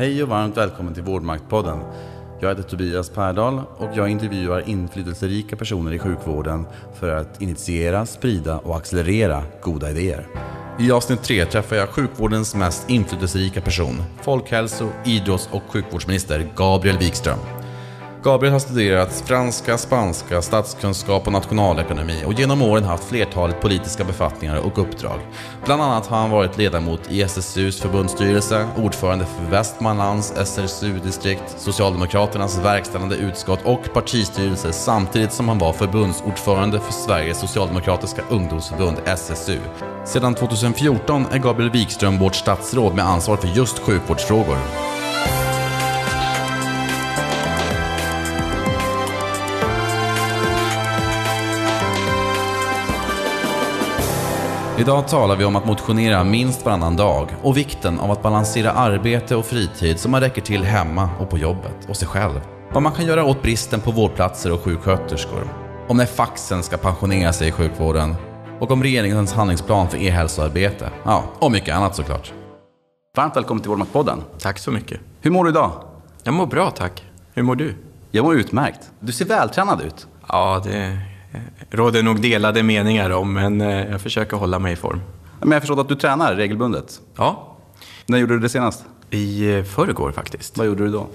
Hej och varmt välkommen till Vårdmaktpodden. Jag heter Tobias Pärdal och jag intervjuar inflytelserika personer i sjukvården för att initiera, sprida och accelerera goda idéer. I avsnitt tre träffar jag sjukvårdens mest inflytelserika person, folkhälso-, idrotts och sjukvårdsminister Gabriel Wikström. Gabriel har studerat franska, spanska, statskunskap och nationalekonomi och genom åren haft flertalet politiska befattningar och uppdrag. Bland annat har han varit ledamot i SSUs förbundsstyrelse, ordförande för Västmanlands SSU-distrikt, Socialdemokraternas verkställande utskott och partistyrelse samtidigt som han var förbundsordförande för Sveriges Socialdemokratiska ungdomsförbund, SSU. Sedan 2014 är Gabriel Wikström vårt statsråd med ansvar för just sjukvårdsfrågor. Idag talar vi om att motionera minst varannan dag och vikten av att balansera arbete och fritid så man räcker till hemma och på jobbet och sig själv. Vad man kan göra åt bristen på vårdplatser och sjuksköterskor. Om när faxen ska pensionera sig i sjukvården. Och om regeringens handlingsplan för e-hälsoarbete. Ja, och mycket annat såklart. Varmt välkommen till Vårdmaktpodden. Tack så mycket. Hur mår du idag? Jag mår bra tack. Hur mår du? Jag mår utmärkt. Du ser vältränad ut. Ja, det råder nog delade meningar om, men eh, jag försöker hålla mig i form. Men jag har förstått att du tränar regelbundet. Ja, När gjorde du det senast? i eh, förrgår faktiskt. Vad gjorde du då?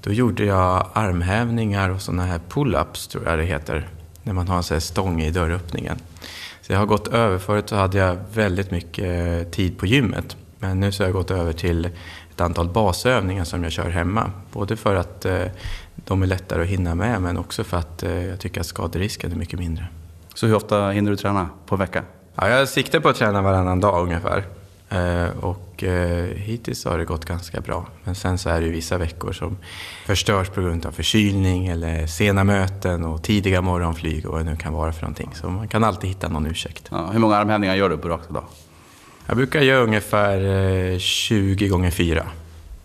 Då gjorde jag armhävningar och sådana här pull-ups, tror jag det heter. När man har en sån här stång i dörröppningen. Så jag har gått över, förut så hade jag väldigt mycket eh, tid på gymmet. Men nu så har jag gått över till ett antal basövningar som jag kör hemma. Både för att eh, de är lättare att hinna med, men också för att eh, jag tycker att skaderisken är mycket mindre. Så hur ofta hinner du träna på en vecka? Ja, jag siktar på att träna varannan dag ungefär. Eh, och hittills har det gått ganska bra. Men sen så är det ju vissa veckor som förstörs på grund av förkylning eller sena möten och tidiga morgonflyg och vad det nu kan vara för någonting. Så man kan alltid hitta någon ursäkt. Ja, hur många armhävningar gör du på raka dag? Jag brukar göra ungefär eh, 20 gånger 4.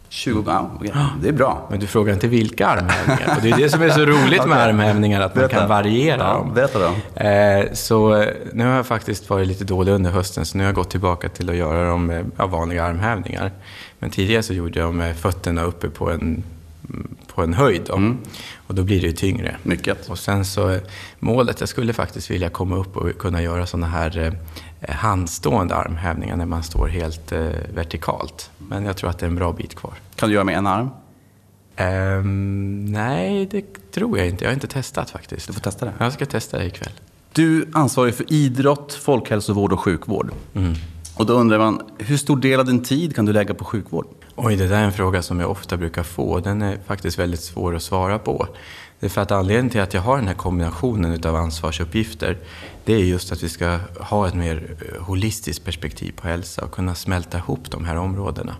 20 ja, okej. Det är bra. Men du frågar inte vilka armhävningar. Och det är det som är så roligt med armhävningar, att man kan variera dem. berätta då. Eh, Så eh, nu har jag faktiskt varit lite dålig under hösten, så nu har jag gått tillbaka till att göra ja, vanliga armhävningar. Men tidigare så gjorde jag med fötterna uppe på en, på en höjd. Då. Och då blir det ju tyngre. Mycket. Och sen så eh, målet, jag skulle faktiskt vilja komma upp och kunna göra sådana här eh, handstående armhävningar när man står helt eh, vertikalt. Men jag tror att det är en bra bit kvar. Kan du göra med en arm? Ehm, nej, det tror jag inte. Jag har inte testat faktiskt. Du får testa det. Jag ska testa det ikväll. Du ansvarar för idrott, folkhälsovård och sjukvård. Och då undrar man, hur stor del av din tid kan du lägga på sjukvård? Oj, det där är en fråga som jag ofta brukar få. Den är faktiskt väldigt svår att svara på. Det är för att anledningen till att jag har den här kombinationen av ansvarsuppgifter, det är just att vi ska ha ett mer eh, holistiskt perspektiv på hälsa och kunna smälta ihop de här områdena.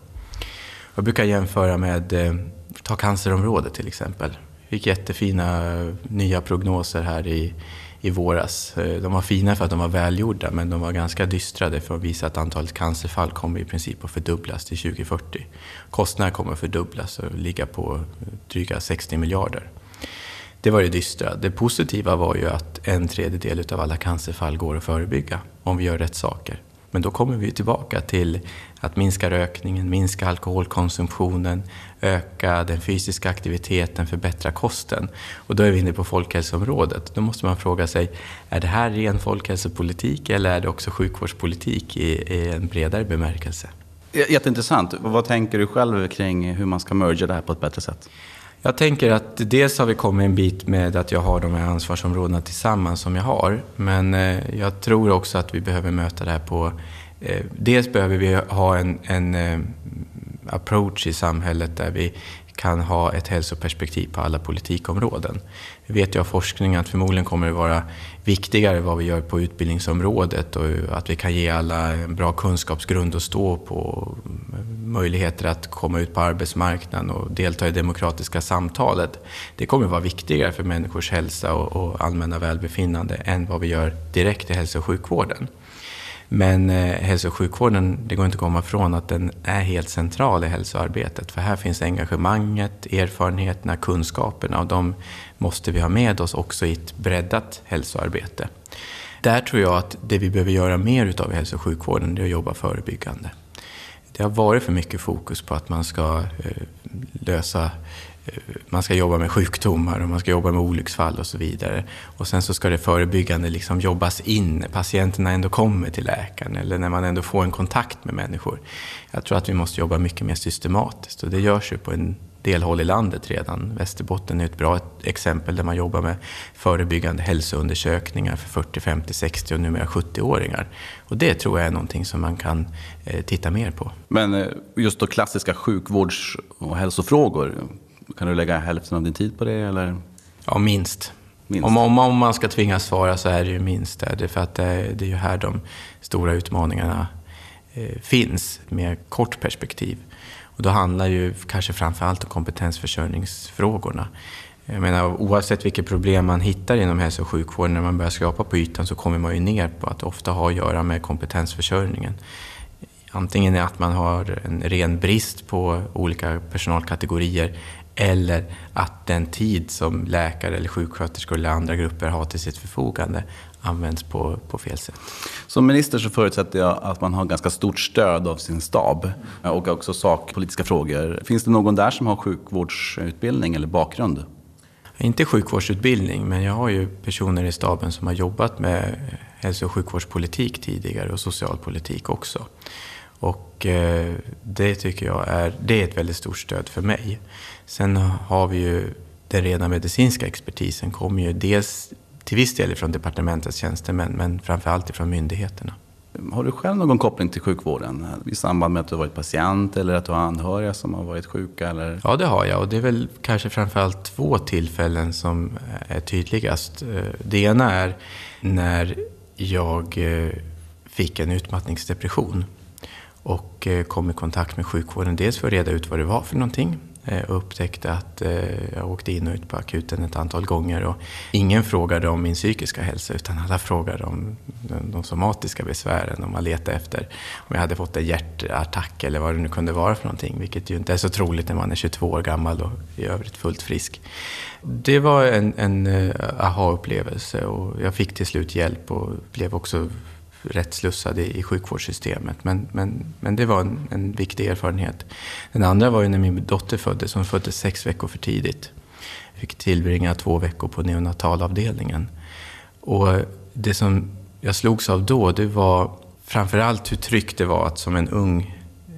Jag brukar jämföra med, eh, ta cancerområdet till exempel. Vi fick jättefina eh, nya prognoser här i, i våras. Eh, de var fina för att de var välgjorda, men de var ganska dystrade för att visa att antalet cancerfall kommer i princip att fördubblas till 2040. Kostnaderna kommer att fördubblas och ligga på eh, dryga 60 miljarder. Det var det dystra. Det positiva var ju att en tredjedel av alla cancerfall går att förebygga om vi gör rätt saker. Men då kommer vi tillbaka till att minska rökningen, minska alkoholkonsumtionen, öka den fysiska aktiviteten, förbättra kosten. Och då är vi inne på folkhälsoområdet. Då måste man fråga sig, är det här ren folkhälsopolitik eller är det också sjukvårdspolitik i, i en bredare bemärkelse? Jätteintressant. Vad tänker du själv kring hur man ska merga det här på ett bättre sätt? Jag tänker att dels har vi kommit en bit med att jag har de här ansvarsområdena tillsammans som jag har. Men eh, jag tror också att vi behöver möta det här på... Eh, dels behöver vi ha en, en eh, approach i samhället där vi kan ha ett hälsoperspektiv på alla politikområden. Vi vet ju av forskning att förmodligen kommer det vara viktigare vad vi gör på utbildningsområdet och att vi kan ge alla en bra kunskapsgrund att stå på, möjligheter att komma ut på arbetsmarknaden och delta i det demokratiska samtalet. Det kommer vara viktigare för människors hälsa och allmänna välbefinnande än vad vi gör direkt i hälso och sjukvården. Men eh, hälso och sjukvården, det går inte att komma ifrån att den är helt central i hälsoarbetet. För här finns engagemanget, erfarenheterna, kunskaperna och de måste vi ha med oss också i ett breddat hälsoarbete. Där tror jag att det vi behöver göra mer utav i hälso och sjukvården, det är att jobba förebyggande. Det har varit för mycket fokus på att man ska eh, lösa Eh, man ska jobba med sjukdomar och man ska jobba med olycksfall och så vidare. Och sen så ska det förebyggande liksom jobbas in när patienterna ändå kommer till läkaren eller när man ändå får en kontakt med människor. Jag tror att vi måste jobba mycket mer systematiskt och det görs ju på en del håll i landet redan. Västerbotten är ett bra exempel där man jobbar med förebyggande hälsoundersökningar för 40, 50, 60 och numera 70-åringar. Och det tror jag är någonting som man kan eh, titta mer på. Men eh, just då klassiska sjukvårds och hälsofrågor, kan du lägga hälften av din tid på det? Eller? Ja, minst. minst. Om, om, om, man ska tvingas svara så är det ju minst det. För att det, det är ju här de stora utmaningarna eh, finns med kort perspektiv. Och då handlar ju kanske framförallt om kompetensförsörjningsfrågorna. Jag menar, oavsett vilket problem man hittar inom hälso och sjukvården, när man börjar skrapa på ytan så kommer man ju ner på att det ofta har att göra med kompetensförsörjningen. Antingen är att man har en ren brist på olika personalkategorier eller att den tid som läkare eller sjuksköterskor eller andra grupper har till sitt förfogande används på, på fel sätt. Som minister så förutsätter jag att man har ganska stort stöd av sin stab och också sakpolitiska frågor. Finns det någon där som har sjukvårdsutbildning eller bakgrund? Inte sjukvårdsutbildning, men jag har ju personer i staben som har jobbat med hälso och sjukvårdspolitik tidigare och socialpolitik också. Och eh, det tycker jag är, det är ett väldigt stort stöd för mig. Sen har vi ju den rena medicinska expertisen kommer ju dels till viss del från departementets tjänstemän men framförallt från myndigheterna. Har du själv någon koppling till sjukvården i samband med att du varit patient eller att du har anhöriga som har varit sjuka? Eller? Ja, det har jag och det är väl kanske framförallt två tillfällen som är tydligast. Det ena är när jag eh, fick en utmattningsdepression och eh, kom i kontakt med sjukvården. Dels för att reda ut vad det var för någonting Eh, och upptäckte att eh, jag åkte in och ut på akuten ett antal gånger. Och ingen frågade om min psykiska hälsa utan alla frågade om de somatiska besvären. Om man letade efter om jag hade fått en hjärtattack eller vad det nu kunde vara för någonting. Vilket ju inte är så troligt när man är 22 år gammal och i övrigt fullt frisk. Det var en, en eh, aha-upplevelse och jag fick till slut hjälp och blev också rätt slussade i sjukvårdssystemet. Men, men, men det var en, en viktig erfarenhet. Den andra var ju när min dotter föddes. Hon föddes sex veckor för tidigt. Jag fick tillbringa två veckor på neonatalavdelningen. Och det som jag slogs av då, det var framförallt hur tryggt det var att som en ung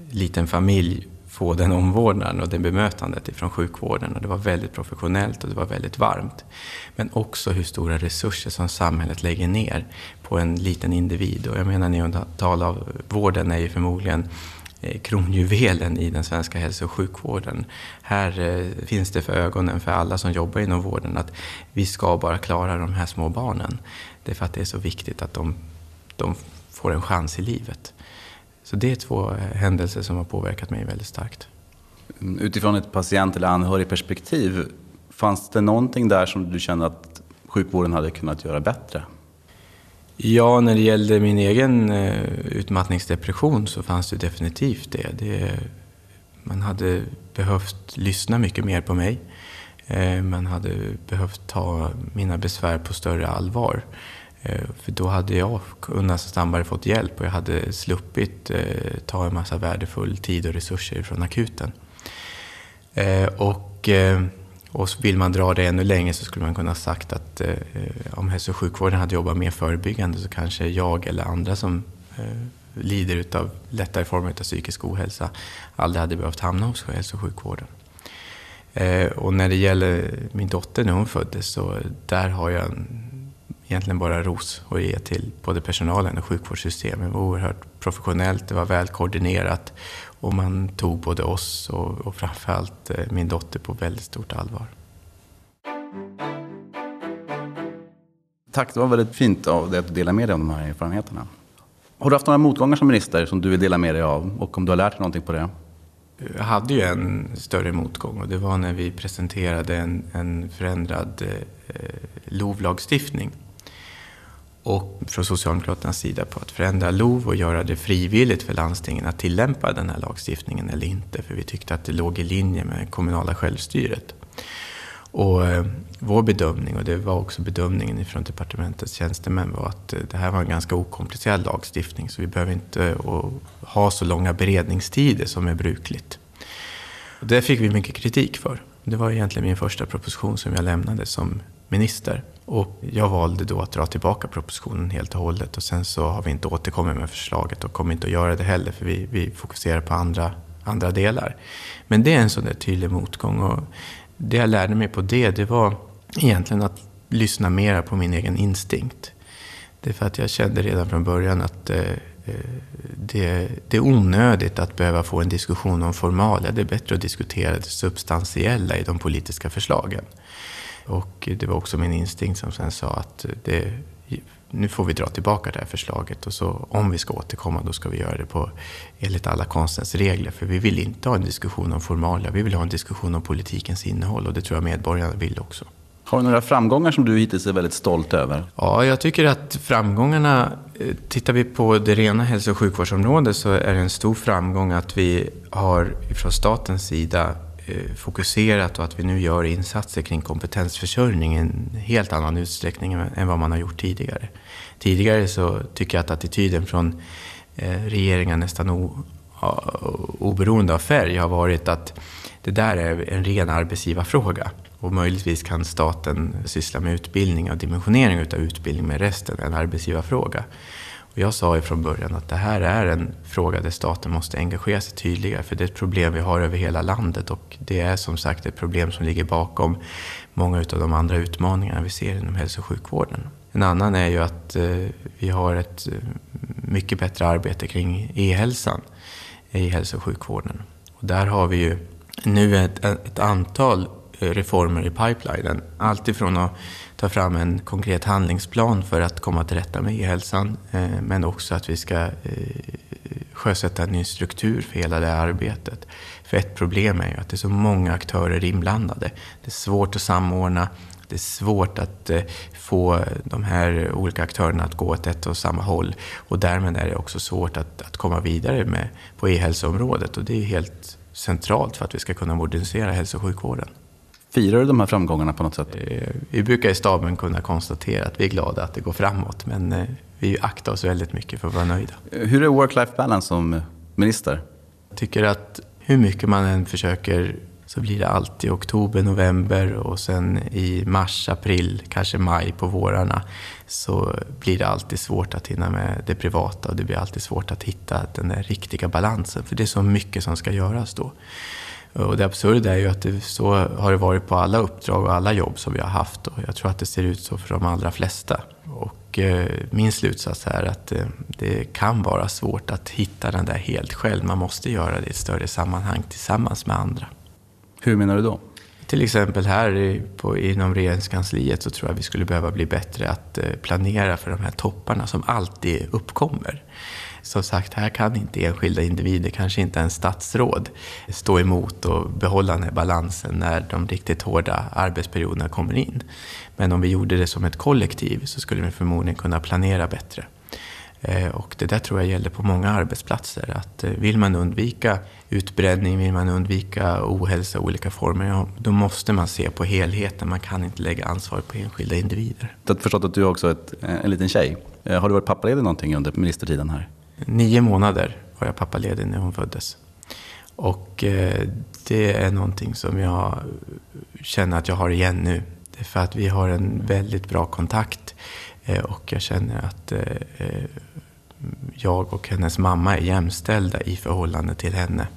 liten familj få den omvårdnaden och det bemötandet ifrån sjukvården. Och det var väldigt professionellt och det var väldigt varmt. Men också hur stora resurser som samhället lägger ner på en liten individ. Och jag menar neonatal av vården är ju förmodligen eh, kronjuvelen i den svenska hälso och sjukvården. Här eh, finns det för ögonen för alla som jobbar inom vården att vi ska bara klara de här små barnen. Det är för att det är så viktigt att de, de får en chans i livet. Så det är två eh, händelser som har påverkat mig väldigt starkt. Utifrån ett patient eller anhörigperspektiv, fanns det någonting där som du kände att sjukvården hade kunnat göra bättre? Ja, när det gällde min egen eh, utmattningsdepression så fanns det definitivt det. det. Man hade behövt lyssna mycket mer på mig. Eh, man hade behövt ta mina besvär på större allvar. Eh, för då hade jag kunnat snabbare fått hjälp och jag hade sluppit eh, ta en massa värdefull tid och resurser från akuten. Eh, och, och vill man dra det ännu längre så skulle man kunna sagt att om hälso och sjukvården hade jobbat mer förebyggande så kanske jag eller andra som lider av lättare former av psykisk ohälsa aldrig hade behövt hamna hos hälso och sjukvården. Och när det gäller min dotter när hon föddes så där har jag en egentligen bara ros att ge till både personalen och sjukvårdssystemet. Det var oerhört professionellt, det var väl koordinerat och man tog både oss och, och framförallt eh, min dotter på väldigt stort allvar. Tack, det var väldigt fint av dig att dela med dig av de här erfarenheterna. Har du haft några motgångar som minister som du vill dela med dig av och om du har lärt dig någonting på det? Jag hade ju en större motgång och det var när vi presenterade en, en förändrad eh, LOV-lagstiftning och från Socialdemokraternas sida på att förändra LOV och göra det frivilligt för landstingen att tillämpa den här lagstiftningen eller inte. För vi tyckte att det låg i linje med kommunala självstyret. Och eh, vår bedömning, och det var också bedömningen från departementets tjänstemän, var att eh, det här var en ganska okomplicerad lagstiftning så vi behöver inte eh, ha så långa beredningstider som är brukligt. Det fick vi mycket kritik för. Det var egentligen min första proposition som jag lämnade som minister. Och jag valde då att dra tillbaka propositionen helt och hållet och sen så har vi inte återkommit med förslaget och kommer inte att göra det heller för vi, vi fokuserar på andra, andra delar. Men det är en sån där tydlig motgång och det jag lärde mig på det, det var egentligen att lyssna mera på min egen instinkt. Det är för att jag kände redan från början att eh, det, det, är onödigt att behöva få en diskussion om formalia. Det är bättre att diskutera det substantiella i de politiska förslagen. Och det var också min instinkt som sen sa att det, nu får vi dra tillbaka det här förslaget och så om vi ska återkomma då ska vi göra det på enligt alla konstens regler. För vi vill inte ha en diskussion om formalia, vi vill ha en diskussion om politikens innehåll och det tror jag medborgarna vill också. Har du några framgångar som du hittills är väldigt stolt över? Ja, jag tycker att framgångarna, tittar vi på det rena hälso och sjukvårdsområdet så är det en stor framgång att vi har från statens sida eh, fokuserat och att vi nu gör insatser kring kompetensförsörjning i en helt annan utsträckning än vad man har gjort tidigare. Tidigare så tycker jag att attityden från eh, regeringen nästan o, oberoende av färg har varit att det där är en ren arbetsgivarfråga. Och möjligtvis kan staten syssla med utbildning och dimensionering av utbildning, med resten är en arbetsgivarfråga. Och jag sa ju från början att det här är en fråga där staten måste engagera sig tydligare, för det är ett problem vi har över hela landet och det är som sagt ett problem som ligger bakom många av de andra utmaningarna vi ser inom hälso och sjukvården. En annan är ju att eh, vi har ett eh, mycket bättre arbete kring e-hälsan i hälso och sjukvården. Och där har vi ju nu ett, ett antal Eh, reformer i pipelinen. Allt ifrån att ta fram en konkret handlingsplan för att komma till rätta med e-hälsan, eh, men också att vi ska eh, sjösätta en ny struktur för hela det här arbetet. För ett problem är ju att det är så många aktörer inblandade. Det är svårt att samordna, det är svårt att få de här olika aktörerna att gå åt ett och samma håll. Och därmed är det också svårt att, att komma vidare med, på e-hälsoområdet. Och det är helt centralt för att vi ska kunna modernisera hälso och sjukvården. Firar du de här framgångarna på något sätt? Eh, vi brukar i staben kunna konstatera att vi är glada att det går framåt, men eh, vi aktar oss väldigt mycket för att vara nöjda. Hur är work-life balance som minister? Jag tycker att hur mycket man än försöker så blir det alltid oktober, november och sen i mars, april, kanske maj på vårarna så blir det alltid svårt att hinna med det privata och det blir alltid svårt att hitta den där riktiga balansen för det är så mycket som ska göras då. Och det absurda är ju att det, så har det varit på alla uppdrag och alla jobb som vi har haft. Och jag tror att det ser ut så för de allra flesta. Och eh, min slutsats är att eh, det kan vara svårt att hitta den där helt själv. Man måste göra det i ett större sammanhang tillsammans med andra. Hur menar du då? Till exempel här på, inom regeringskansliet så tror jag vi skulle behöva bli bättre att eh, planera för de här topparna som alltid uppkommer som sagt, här kan inte enskilda individer, kanske inte en statsråd, stå emot och behålla den här balansen när de riktigt hårda arbetsperioderna kommer in. Men om vi gjorde det som ett kollektiv så skulle vi förmodligen kunna planera bättre. Eh, och det där tror jag gäller på många arbetsplatser. Att eh, vill man undvika utbränning, vill man undvika ohälsa i olika former, då måste man se på helheten. Man kan inte lägga ansvar på enskilda individer. Jag har förstått att du också är ett, eh, en liten tjej. Har du varit pappaledig någonting under ministertiden här? Nio månader var jag pappaledig när hon föddes. Och eh, det är någonting som jag känner att jag har igen nu. Det är för att vi har en väldigt bra kontakt eh, och jag känner att eh, jag och hennes mamma är jämställda i förhållande till henne.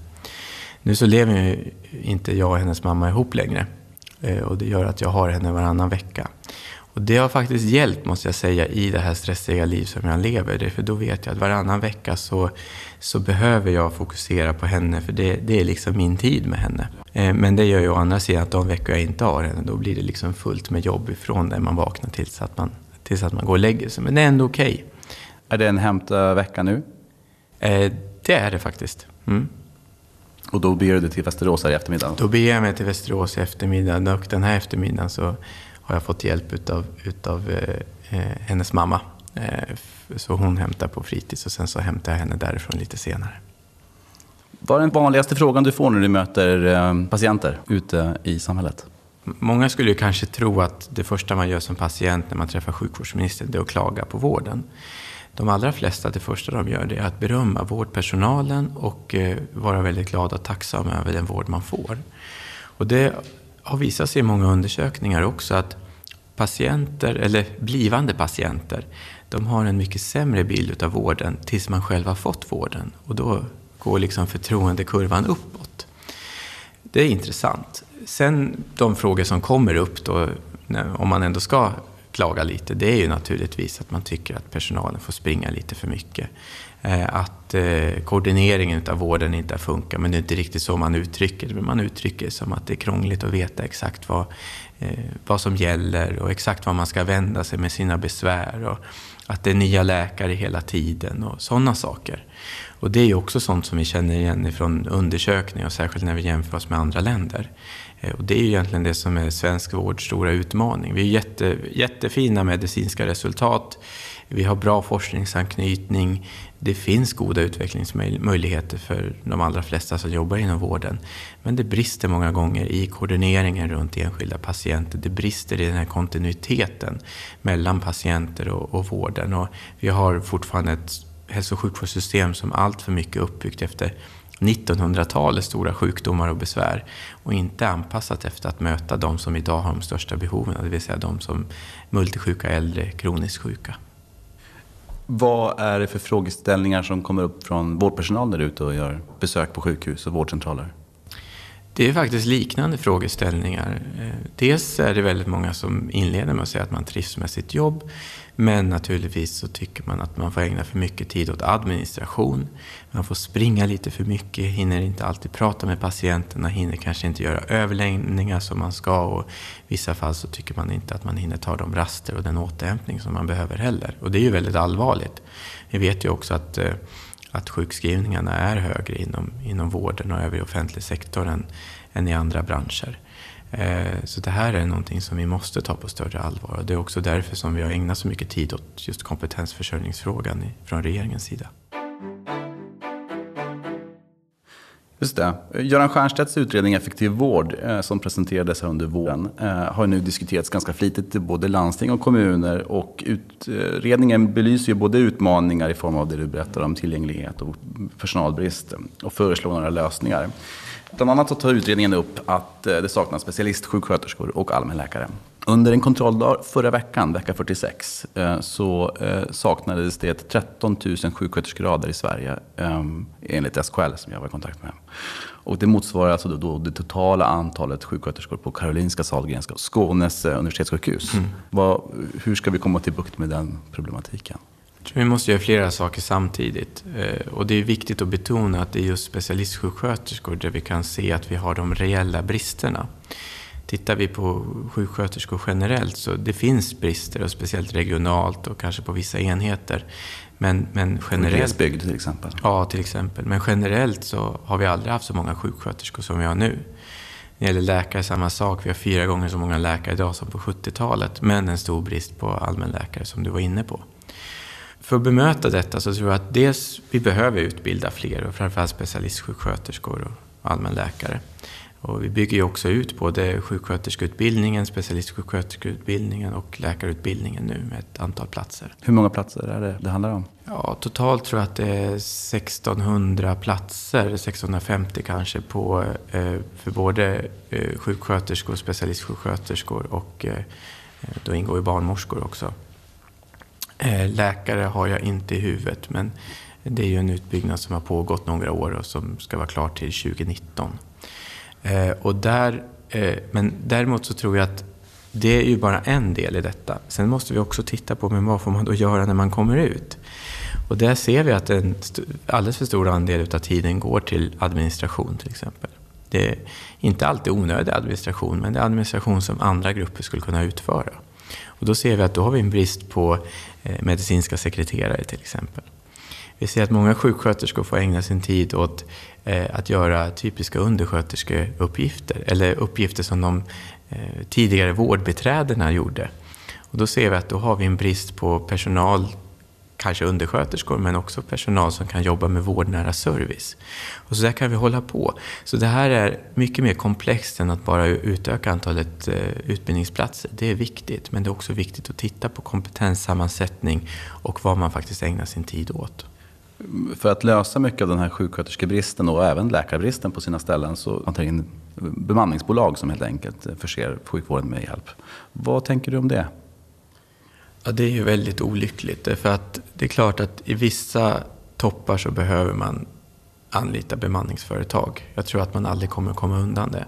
Nu så lever ju inte jag och hennes mamma ihop längre och det gör att jag har henne varannan vecka. Och det har faktiskt hjälpt, måste jag säga, i det här stressiga liv som jag lever. För då vet jag att varannan vecka så, så behöver jag fokusera på henne, för det, det är liksom min tid med henne. Eh, men det gör ju å andra sidan att de veckor jag inte har henne, då blir det liksom fullt med jobb ifrån när man vaknar tills att man, tills att man går och lägger sig. Men det är ändå okej. Okay. Är det en hämta-vecka nu? Eh, det är det faktiskt. Mm. Och då beger du dig till Västerås här i eftermiddag? Då beger jag mig till Västerås i eftermiddag och den här eftermiddagen så har jag fått hjälp utav, utav eh, eh, hennes mamma. Eh, så hon hämtar på fritids och sen så hämtar jag henne därifrån lite senare. Vad är den vanligaste frågan du får när du möter eh, patienter ute i samhället? Många skulle ju kanske tro att det första man gör som patient när man träffar sjukvårdsministern, det är att klaga på vården. de allra flesta, det första de gör det är att berömma vårdpersonalen och eh, vara väldigt glada och tacksamma över den vård man får. Och det har visat sig i många undersökningar också att patienter, eller blivande patienter, de har en mycket sämre bild av vården tills man själv har fått vården. Och då går liksom förtroendekurvan uppåt. Det är intressant. Sen de frågor som kommer upp då, om man ändå ska klaga lite, det är ju naturligtvis att man tycker att personalen får springa lite för mycket. Eh, att eh, koordineringen av vården inte funkar, men det är inte riktigt så man uttrycker det. Man uttrycker det som att det är krångligt att veta exakt vad, Eh, vad som gäller och exakt var man ska vända sig med sina besvär. Och att det är nya läkare hela tiden och sådana saker. Och det är ju också sånt som vi känner igen från undersökningar, och särskilt när vi jämför oss med andra länder. Eh, och det är ju egentligen det som är svensk vårds stora utmaning. Vi har jätte, jättefina medicinska resultat vi har bra forskningsanknytning. Det finns goda utvecklingsmöjligheter för de allra flesta som jobbar inom vården. Men det brister många gånger i koordineringen runt enskilda patienter. Det brister i den här kontinuiteten mellan patienter och, och vården. Och vi har fortfarande ett hälso och sjukvårdssystem som allt för mycket är uppbyggt efter 1900-talets stora sjukdomar och besvär och inte anpassat efter att möta de som idag har de största behoven, det vill säga de som multisjuka äldre, kroniskt sjuka. Vad är det för frågeställningar som kommer upp från vårdpersonal där ute och gör besök på sjukhus och vårdcentraler? Det är faktiskt liknande frågeställningar. Eh, dels är det väldigt många som inleder med att säga att man trivs med sitt jobb. Men naturligtvis så tycker man att man får ägna för mycket tid åt administration. Man får springa lite för mycket, hinner inte alltid prata med patienterna, hinner kanske inte göra överläggningar som man ska. Och I vissa fall så tycker man inte att man hinner ta de raster och den återhämtning som man behöver heller. Och det är ju väldigt allvarligt. Vi vet ju också att eh, att sjukskrivningarna är högre inom, inom vården och övrig offentlig sektor än, än i andra branscher. Eh, så det här är någonting som vi måste ta på större allvar och det är också därför som vi har ägnat så mycket tid åt just kompetensförsörjningsfrågan från regeringens sida. Just det. Göran Stiernstedts utredning Effektiv vård eh, som presenterades här under våren eh, har nu diskuterats ganska flitigt i både landsting och kommuner. Och utredningen belyser ju både utmaningar i form av det du berättar om tillgänglighet och personalbrist och föreslår några lösningar. Bland annat så tar utredningen upp att eh, det saknas specialistsjuksköterskor och allmänläkare. Under en kontrolldag förra veckan, vecka 46, eh, så eh, saknades det 13 000 sjuksköterskegrader i Sverige enligt SKL som jag var i kontakt med. Och det motsvarar alltså då det totala antalet sjuksköterskor på Karolinska, Sahlgrenska och Skånes universitetssjukhus. Mm. Vad, hur ska vi komma till bukt med den problematiken? Vi måste göra flera saker samtidigt. Eh, och det är viktigt att betona att det är just specialistsjuksköterskor där vi kan se att vi har de reella bristerna. Tittar vi på sjuksköterskor generellt så det finns brister, och speciellt regionalt och kanske på vissa enheter. Men, men generellt... Glesbygd till exempel? Ja, till exempel. Men generellt så har vi aldrig haft så många sjuksköterskor som vi har nu. När det gäller läkare samma sak. Vi har fyra gånger så många läkare idag som på 70-talet. Men en stor brist på allmänläkare som du var inne på. För att bemöta detta så tror jag att dels vi behöver utbilda fler, och framförallt specialistsjuksköterskor och allmänläkare. Och vi bygger ju också ut både sjuksköterskeutbildningen, specialistsjuksköterskeutbildningen och läkarutbildningen nu med ett antal platser. Hur många platser är det det handlar om? Ja, totalt tror jag att det är 1600 platser, 1650 kanske, på, eh, för både eh, sjuksköterskor, specialistsjuksköterskor och eh, då ingår ju barnmorskor också. Läkare har jag inte i huvudet, men det är ju en utbyggnad som har pågått några år och som ska vara klar till 2019. Eh, och där, eh, men däremot så tror jag att det är ju bara en del i detta. Sen måste vi också titta på men vad får man då göra när man kommer ut. Och där ser vi att en alldeles för stor andel av tiden går till administration till exempel. Det är inte alltid onödig administration, men det är administration som andra grupper skulle kunna utföra. Och då ser vi att då har vi en brist på eh, medicinska sekreterare till exempel. Vi ser att många sjuksköterskor får ägna sin tid åt Eh, att göra typiska undersköterskeuppgifter eller uppgifter som de eh, tidigare vårdbiträdena gjorde. Och då ser vi att då har vi en brist på personal kanske undersköterskor, men också personal som kan jobba med vårdnära service. Och så där kan vi hålla på. Så det här är mycket mer komplext än att bara utöka antalet eh, utbildningsplatser. Det är viktigt, men det är också viktigt att titta på kompetenssammansättning och vad man faktiskt ägnar sin tid åt. För att lösa mycket av den här sjuksköterskebristen och även läkarbristen på sina ställen så man tagit in bemanningsbolag som helt enkelt förser sjukvården med hjälp. Vad tänker du om det? Ja, det är ju väldigt olyckligt. För att det är klart att i vissa toppar så behöver man anlita bemanningsföretag. Jag tror att man aldrig kommer komma undan det.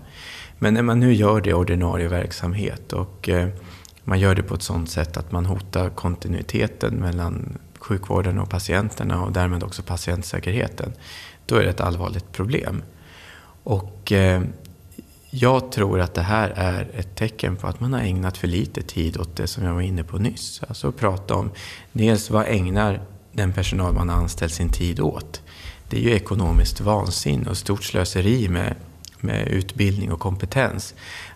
Men när man nu gör det i ordinarie verksamhet och eh, man gör det på ett sådant sätt att man hotar kontinuiteten mellan sjukvården och patienterna och därmed också patientsäkerheten, då är det ett allvarligt problem. Och eh, jag tror att det här är ett tecken på att man har ägnat för lite tid åt det som jag var inne på nyss. Alltså att prata om dels vad ägnar den personal man anställt sin tid åt? Det är ju ekonomiskt vansinne och stort slöseri med med utbildning och kompetens.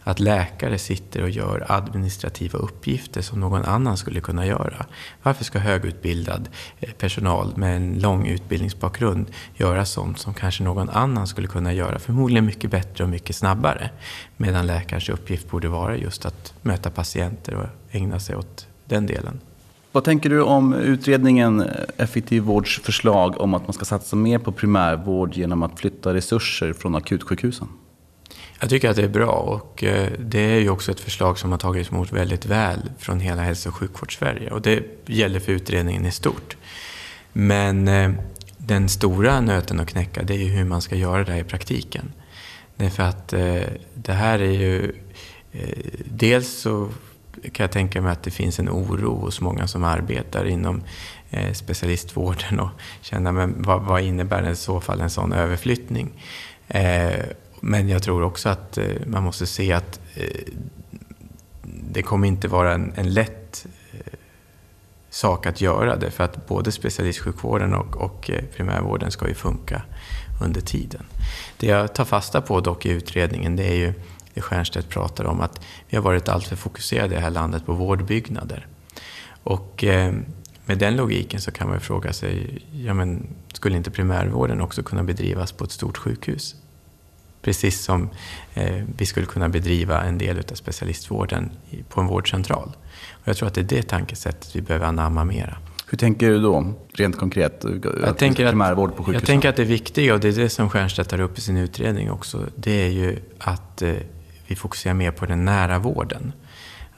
Att läkare sitter och gör administrativa uppgifter som någon annan skulle kunna göra. Varför ska högutbildad eh, personal med en lång utbildningsbakgrund göra sånt som kanske någon annan skulle kunna göra? Förmodligen mycket bättre och mycket snabbare. Medan läkarens uppgift borde vara just att möta patienter och ägna sig åt den delen. Vad tänker du om utredningen eh, Effektiv vårds förslag om att man ska satsa mer på primärvård genom att flytta resurser från akutsjukhusen? Jag tycker att det är bra och eh, det är ju också ett förslag som har tagits emot väldigt väl från hela hälso och sjukvårdssverige och det gäller för utredningen i stort. Men eh, den stora nöten att knäcka det är ju hur man ska göra det här i praktiken. Därför att eh, det här är ju... Dels så kan jag tänka mig att det finns en oro hos många som arbetar inom specialistvården och känna men vad, vad innebär i så fall en sån överflyttning? Men jag tror också att eh, man måste se att eh, det kommer inte vara en, en lätt eh, sak att göra det för att både specialistsjukvården och, och primärvården ska ju funka under tiden. Det jag tar fasta på dock i utredningen det är ju det Stiernstedt pratar om, att vi har varit alltför fokuserade i det här landet på vårdbyggnader. Och eh, med den logiken så kan man fråga sig, ja men skulle inte primärvården också kunna bedrivas på ett stort sjukhus? Precis som eh, vi skulle kunna bedriva en del av specialistvården på en vårdcentral. Och jag tror att det är det tankesättet vi behöver anamma mera. Hur tänker du då, rent konkret? Jag tänker, att, jag tänker att det viktiga, och det är det som Stiernstedt tar upp i sin utredning också, det är ju att eh, vi fokuserar mer på den nära vården.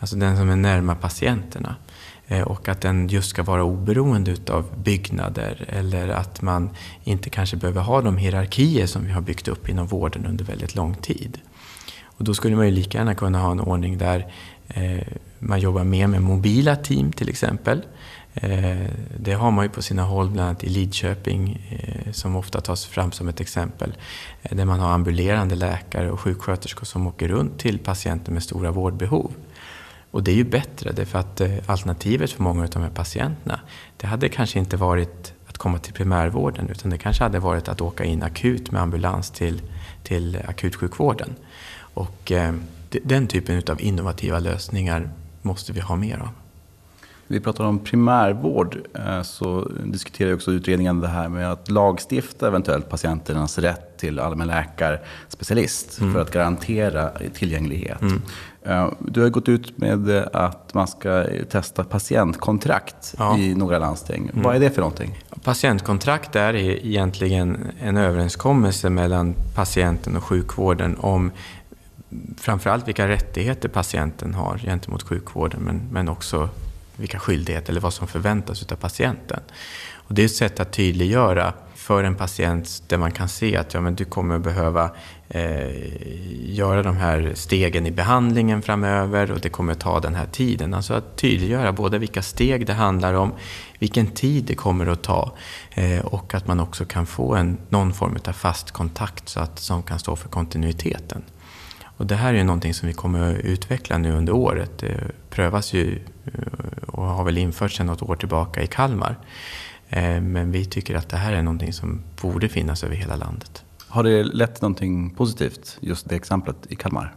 Alltså den som är närma patienterna. Eh, och att den just ska vara oberoende utav byggnader eller att man inte kanske behöver ha de hierarkier som vi har byggt upp inom vården under väldigt lång tid. Och då skulle man ju lika gärna kunna ha en ordning där eh, man jobbar mer med mobila team till exempel. Eh, det har man ju på sina håll, bland annat i Lidköping, som ofta tas fram som ett exempel. Där man har ambulerande läkare och sjuksköterskor som åker runt till patienter med stora vårdbehov. Och det är ju bättre, därför att alternativet för många av de här patienterna, det hade kanske inte varit att komma till primärvården, utan det kanske hade varit att åka in akut med ambulans till, till akutsjukvården. Och den typen av innovativa lösningar måste vi ha mer av vi pratar om primärvård eh, så diskuterar också utredningen det här med att lagstifta eventuellt patienternas rätt till allmänläkarspecialist mm. för att garantera tillgänglighet. Mm. Eh, du har gått ut med att man ska testa patientkontrakt ja. i några landsting. Mm. Vad är det för någonting? Patientkontrakt är egentligen en överenskommelse mellan patienten och sjukvården om framförallt vilka rättigheter patienten har gentemot sjukvården men, men också vilka skyldigheter eller vad som förväntas av patienten. Och det är ett sätt att tydliggöra för en patient där man kan se att ja, men du kommer behöva eh, göra de här stegen i behandlingen framöver och det kommer ta den här tiden. Alltså att tydliggöra både vilka steg det handlar om, vilken tid det kommer att ta eh, och att man också kan få en, någon form av fast kontakt så att, som kan stå för kontinuiteten. Och det här är någonting som vi kommer att utveckla nu under året. Det prövas ju eh, och har väl införts sedan något år tillbaka i Kalmar. Eh, men vi tycker att det här är någonting som borde finnas över hela landet. Har det lett någonting positivt, just det exemplet i Kalmar?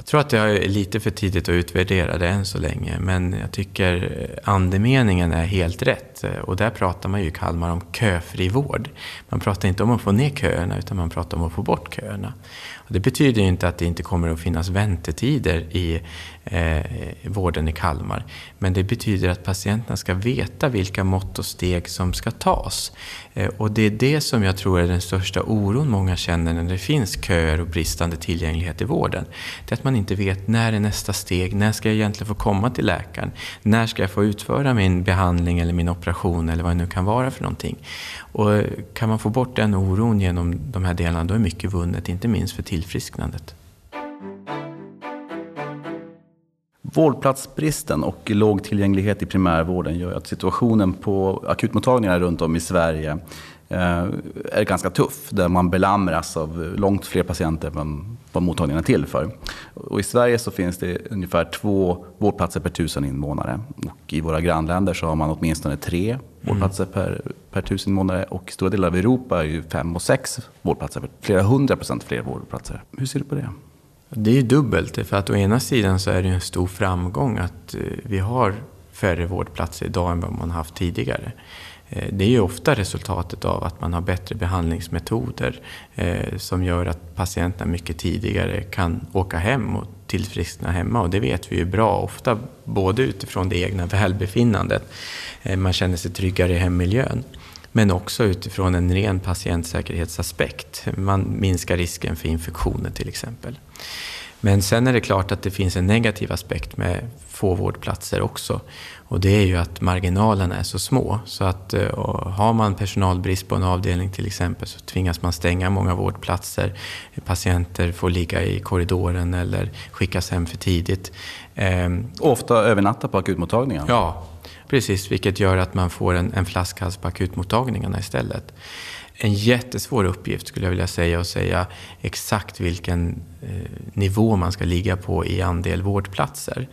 Jag tror att det är lite för tidigt att utvärdera det än så länge, men jag tycker andemeningen är helt rätt. Och där pratar man ju i Kalmar om köfri vård. Man pratar inte om att få ner köerna, utan man pratar om att få bort köerna. Och det betyder inte att det inte kommer att finnas väntetider i eh, vården i Kalmar. Men det betyder att patienterna ska veta vilka mått och steg som ska tas. Eh, och det är det som jag tror är den största oron många känner när det finns köer och bristande tillgänglighet i vården. Det är att man inte vet när är nästa steg, när ska jag egentligen få komma till läkaren? När ska jag få utföra min behandling eller min operation eller vad det nu kan vara för någonting? Och kan man få bort den oron genom de här delarna, då är mycket vunnet, inte minst för tillfrisknandet. Vårdplatsbristen och låg tillgänglighet i primärvården gör att situationen på akutmottagningar runt om i Sverige eh, är ganska tuff. Där man belamras av långt fler patienter än vad mottagningarna är till för. Och I Sverige så finns det ungefär två vårdplatser per tusen invånare. Och I våra grannländer så har man åtminstone tre vårdplatser mm. per, per tusen invånare. Och i stora delar av Europa är ju fem och sex vårdplatser, flera hundra procent fler vårdplatser. Hur ser du på det? Det är ju dubbelt, för att å ena sidan så är det en stor framgång att eh, vi har färre vårdplatser idag än vad man haft tidigare. Eh, det är ju ofta resultatet av att man har bättre behandlingsmetoder eh, som gör att patienterna mycket tidigare kan åka hem och tillfriskna hemma. Och det vet vi ju bra, ofta både utifrån det egna välbefinnandet, eh, man känner sig tryggare i hemmiljön, men också utifrån en ren patientsäkerhetsaspekt. Man minskar risken för infektioner till exempel. Men sen är det klart att det finns en negativ aspekt med få vårdplatser också. Och det är ju att marginalerna är så små. Så att uh, har man personalbrist på en avdelning till exempel så tvingas man stänga många vårdplatser. Patienter får ligga i korridoren eller skickas hem för tidigt. Um, Ofta övernatta på akutmottagningen. Ja, precis. Vilket gör att man får en, en flaskhals på akutmottagningarna istället en jättesvår uppgift skulle jag vilja säga att säga exakt vilken eh, nivå man ska ligga på i andel vårdplatser.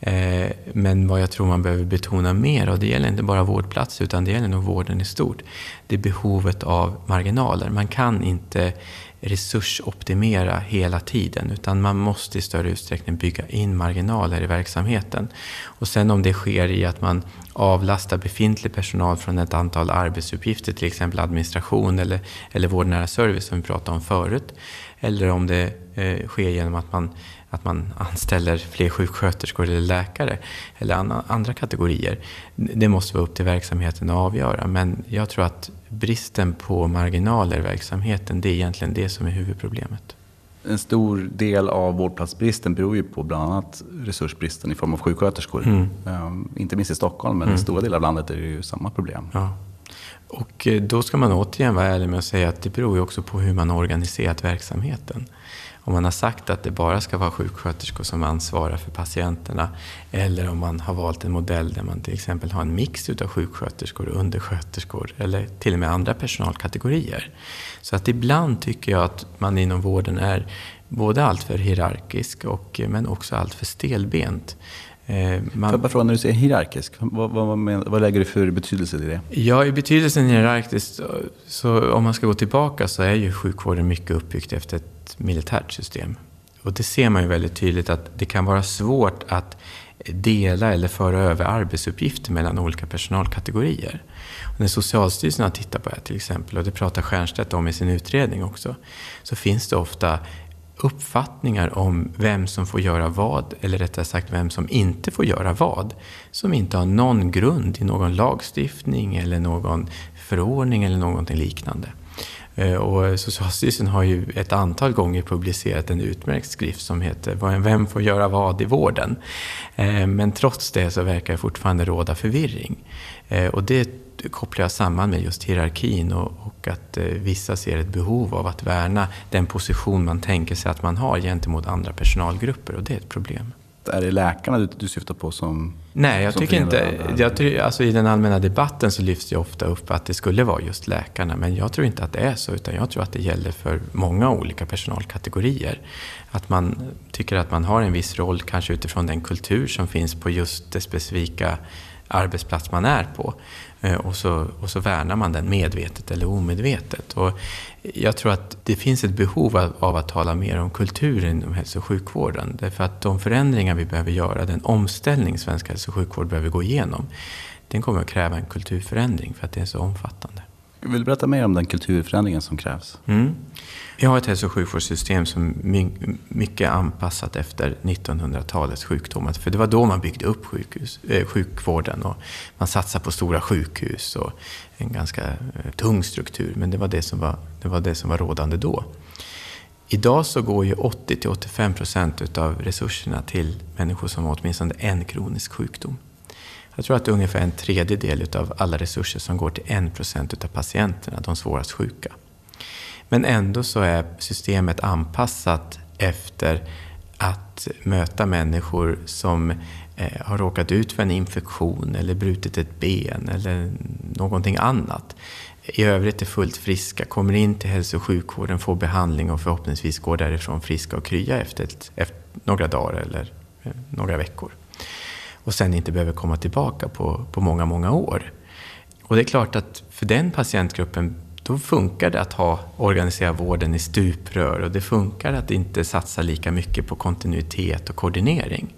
Eh, men vad jag tror man behöver betona mer, och det gäller inte bara vårdplatser utan det gäller nog vården i stort, det är behovet av marginaler. Man kan inte resursoptimera hela tiden utan man måste i större utsträckning bygga in marginaler i verksamheten. Och sen om det sker i att man avlastar befintlig personal från ett antal arbetsuppgifter, till exempel administration eller, eller vårdnära service som vi pratade om förut. Eller om det eh, sker genom att man, att man anställer fler sjuksköterskor eller läkare eller andra kategorier. Det måste vara upp till verksamheten att avgöra. Men jag tror att bristen på marginaler i verksamheten, det är egentligen det som är huvudproblemet. En stor del av vårdplatsbristen beror ju på bland annat resursbristen i form av sjuksköterskor. Mm. Um, inte minst i Stockholm, men mm. i stora delar av landet är det ju samma problem. Ja. Och eh, då ska man återigen vara ärlig med att säga att det beror ju också på hur man har organiserat verksamheten om man har sagt att det bara ska vara sjuksköterskor som ansvarar för patienterna eller om man har valt en modell där man till exempel har en mix av sjuksköterskor och undersköterskor eller till och med andra personalkategorier. Så att ibland tycker jag att man inom vården är både alltför hierarkisk och, men också alltför stelbent. Eh, man, Får jag bara fråga, när du säger hierarkisk, vad, vad, vad, vad, lägger du för betydelse i det? Ja, i betydelsen hierarkiskt, så om man ska gå tillbaka så är ju sjukvården mycket uppbyggt efter ett militärt system. Och det ser man ju väldigt tydligt att det kan vara svårt att dela eller föra över arbetsuppgifter mellan olika personalkategorier. Och när Socialstyrelsen har tittat på det här till exempel, och det pratar Stiernstedt om i sin utredning också, så finns det ofta uppfattningar om vem som får göra vad, eller rättare sagt vem som inte får göra vad, som inte har någon grund i någon lagstiftning eller någon förordning eller någonting liknande. Eh, och Socialstyrelsen har ju ett antal gånger publicerat en utmärkt skrift som heter Vem får göra vad i vården? Eh, men trots det så verkar det fortfarande råda förvirring. Eh, och det kopplar jag samman med just hierarkin och, att vissa ser ett behov av att värna den position man tänker sig att man har gentemot andra personalgrupper och det är ett problem. Är det läkarna du, du syftar på som Nej, jag tycker inte... Jag, alltså I den allmänna debatten så lyfts det ofta upp att det skulle vara just läkarna. Men jag tror inte att det är så, utan jag tror att det gäller för många olika personalkategorier. Att man tycker att man har en viss roll, kanske utifrån den kultur som finns på just det specifika arbetsplats man är på. Eh, och så, och så värnar man den medvetet eller omedvetet. Och jag tror att det finns ett behov av, av att tala mer om kulturen inom hälso och sjukvården. Därför att de förändringar vi behöver göra, den omställning svensk hälso och sjukvård behöver gå igenom, den kommer att kräva en kulturförändring för att det är så omfattande. Vill du berätta mer om den kulturförändringen som krävs? Mm. Vi har ett hälso och sjukvårdssystem som är mycket anpassat efter 1900-talets sjukdomar. För det var då man byggde upp sjukhus, eh, sjukvården och man satsade på stora sjukhus och en ganska eh, tung struktur. Men det var det som var, det var, det som var rådande då. Idag så går ju 80-85 procent av resurserna till människor som har åtminstone en kronisk sjukdom. Jag tror att det är ungefär en tredjedel av alla resurser som går till en procent av patienterna, de svårast sjuka. Men ändå så är systemet anpassat efter att möta människor som eh, har råkat ut för en infektion eller brutit ett ben eller någonting annat. I övrigt är fullt friska, kommer in till hälso och sjukvården, får behandling och förhoppningsvis går därifrån friska och krya efter, ett, efter några dagar eller eh, några veckor och sen inte behöver komma tillbaka på, på många, många år. Och det är klart att för den patientgruppen då funkar det att ha organisera vården i stuprör och det funkar att inte satsa lika mycket på kontinuitet och koordinering.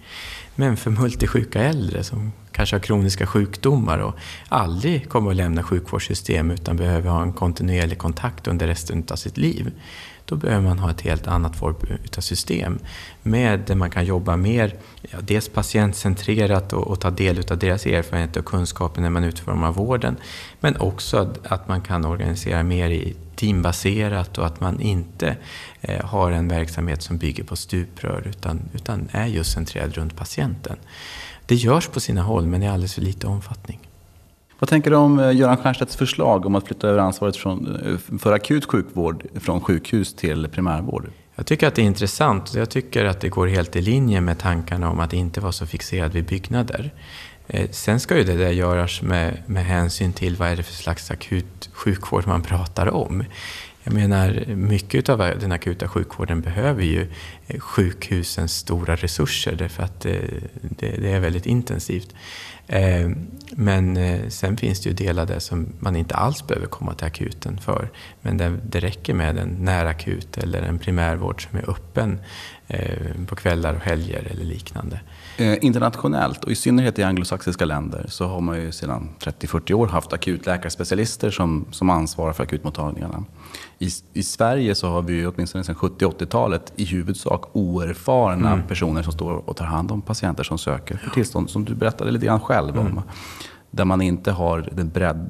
Men för multisjuka äldre som kanske har kroniska sjukdomar och aldrig kommer att lämna sjukvårdssystemet utan behöver ha en kontinuerlig kontakt under resten av sitt liv då behöver man ha ett helt annat form av system. Med där man kan jobba mer, ja, dels patientcentrerat och, och ta del av deras erfarenheter och kunskaper när man utformar vården. Men också att man kan organisera mer i teambaserat och att man inte eh, har en verksamhet som bygger på stuprör utan, utan är just centrerad runt patienten. Det görs på sina håll men i alldeles för liten omfattning. Vad tänker du om eh, Göran Stiernstedts förslag om att flytta över ansvaret från, eh, för akut sjukvård från sjukhus till primärvård? Jag tycker att det är intressant. Jag tycker att det går helt i linje med tankarna om att inte vara så fixerad vid byggnader. Eh, sen ska ju det där göras med, med hänsyn till vad är det för slags akut sjukvård man pratar om. Jag menar, mycket av den akuta sjukvården behöver ju sjukhusens stora resurser därför att det, det, det är väldigt intensivt. Eh, men eh, sen finns det ju delar där som man inte alls behöver komma till akuten för. Men där det räcker med en närakut eller en primärvård som är öppen eh, på kvällar och helger eller liknande. Internationellt och i synnerhet i anglosaxiska länder så har man ju sedan 30-40 år haft akutläkarspecialister som, som ansvarar för akutmottagningarna. I, I Sverige så har vi ju åtminstone sedan 70-80-talet i huvudsak oerfarna mm. personer som står och tar hand om patienter som söker för tillstånd, som du berättade lite grann själv om. Mm. Där man inte har den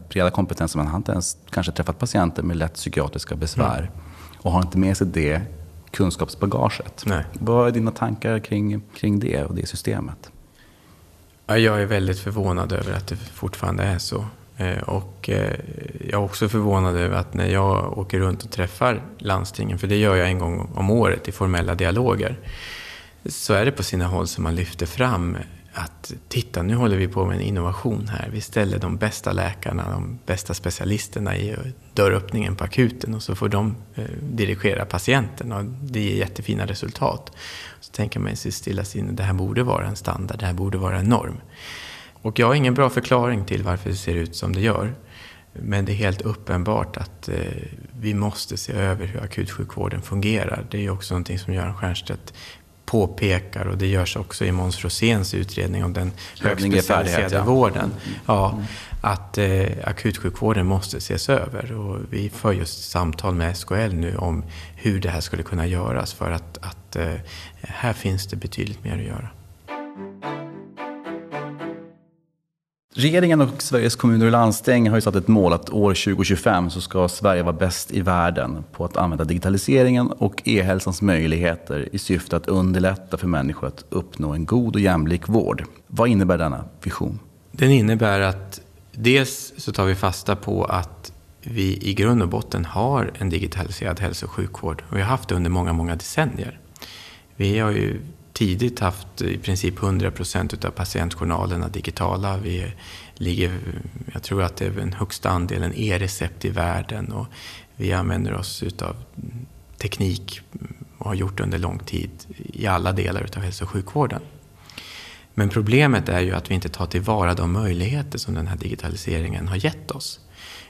breda kompetensen, man har inte ens kanske träffat patienter med lätt psykiatriska besvär. Mm. Och har inte med sig det kunskapsbagaget. Nej. Vad är dina tankar kring, kring det och det systemet? Jag är väldigt förvånad över att det fortfarande är så. Eh, och eh, jag är också förvånad över att när jag åker runt och träffar landstingen, för det gör jag en gång om året i formella dialoger, så är det på sina håll som man lyfter fram att titta, nu håller vi på med en innovation här. Vi ställer de bästa läkarna, de bästa specialisterna i dörröppningen på akuten och så får de eh, dirigera patienten och det ger jättefina resultat. Så tänker man sig sinne, det här borde vara en standard, det här borde vara en norm. Och jag har ingen bra förklaring till varför det ser ut som det gör. Men det är helt uppenbart att eh, vi måste se över hur akutsjukvården fungerar. Det är också någonting som Göran Stiernstedt påpekar och det görs också i Måns Roséns utredning om den högspecialiserade ja. vården. Mm. Ja, mm. att eh, akutsjukvården måste ses över och vi för just samtal med SKL nu om hur det här skulle kunna göras för att, att eh, här finns det betydligt mer att göra. Regeringen och Sveriges kommuner och landsting har ju satt ett mål att år 2025 så ska Sverige vara bäst i världen på att använda digitaliseringen och e-hälsans möjligheter i syfte att underlätta för människor att uppnå en god och jämlik vård. Vad innebär denna vision? Den innebär att dels så tar vi fasta på att vi i grund och botten har en digitaliserad hälso och sjukvård och vi har haft det under många, många decennier. Vi har ju tidigt haft i princip 100 procent av patientjournalerna digitala. Vi ligger, jag tror att det är den högsta andelen e-recept i världen och vi använder oss av teknik och har gjort under lång tid i alla delar av hälso och sjukvården. Men problemet är ju att vi inte tar tillvara de möjligheter som den här digitaliseringen har gett oss.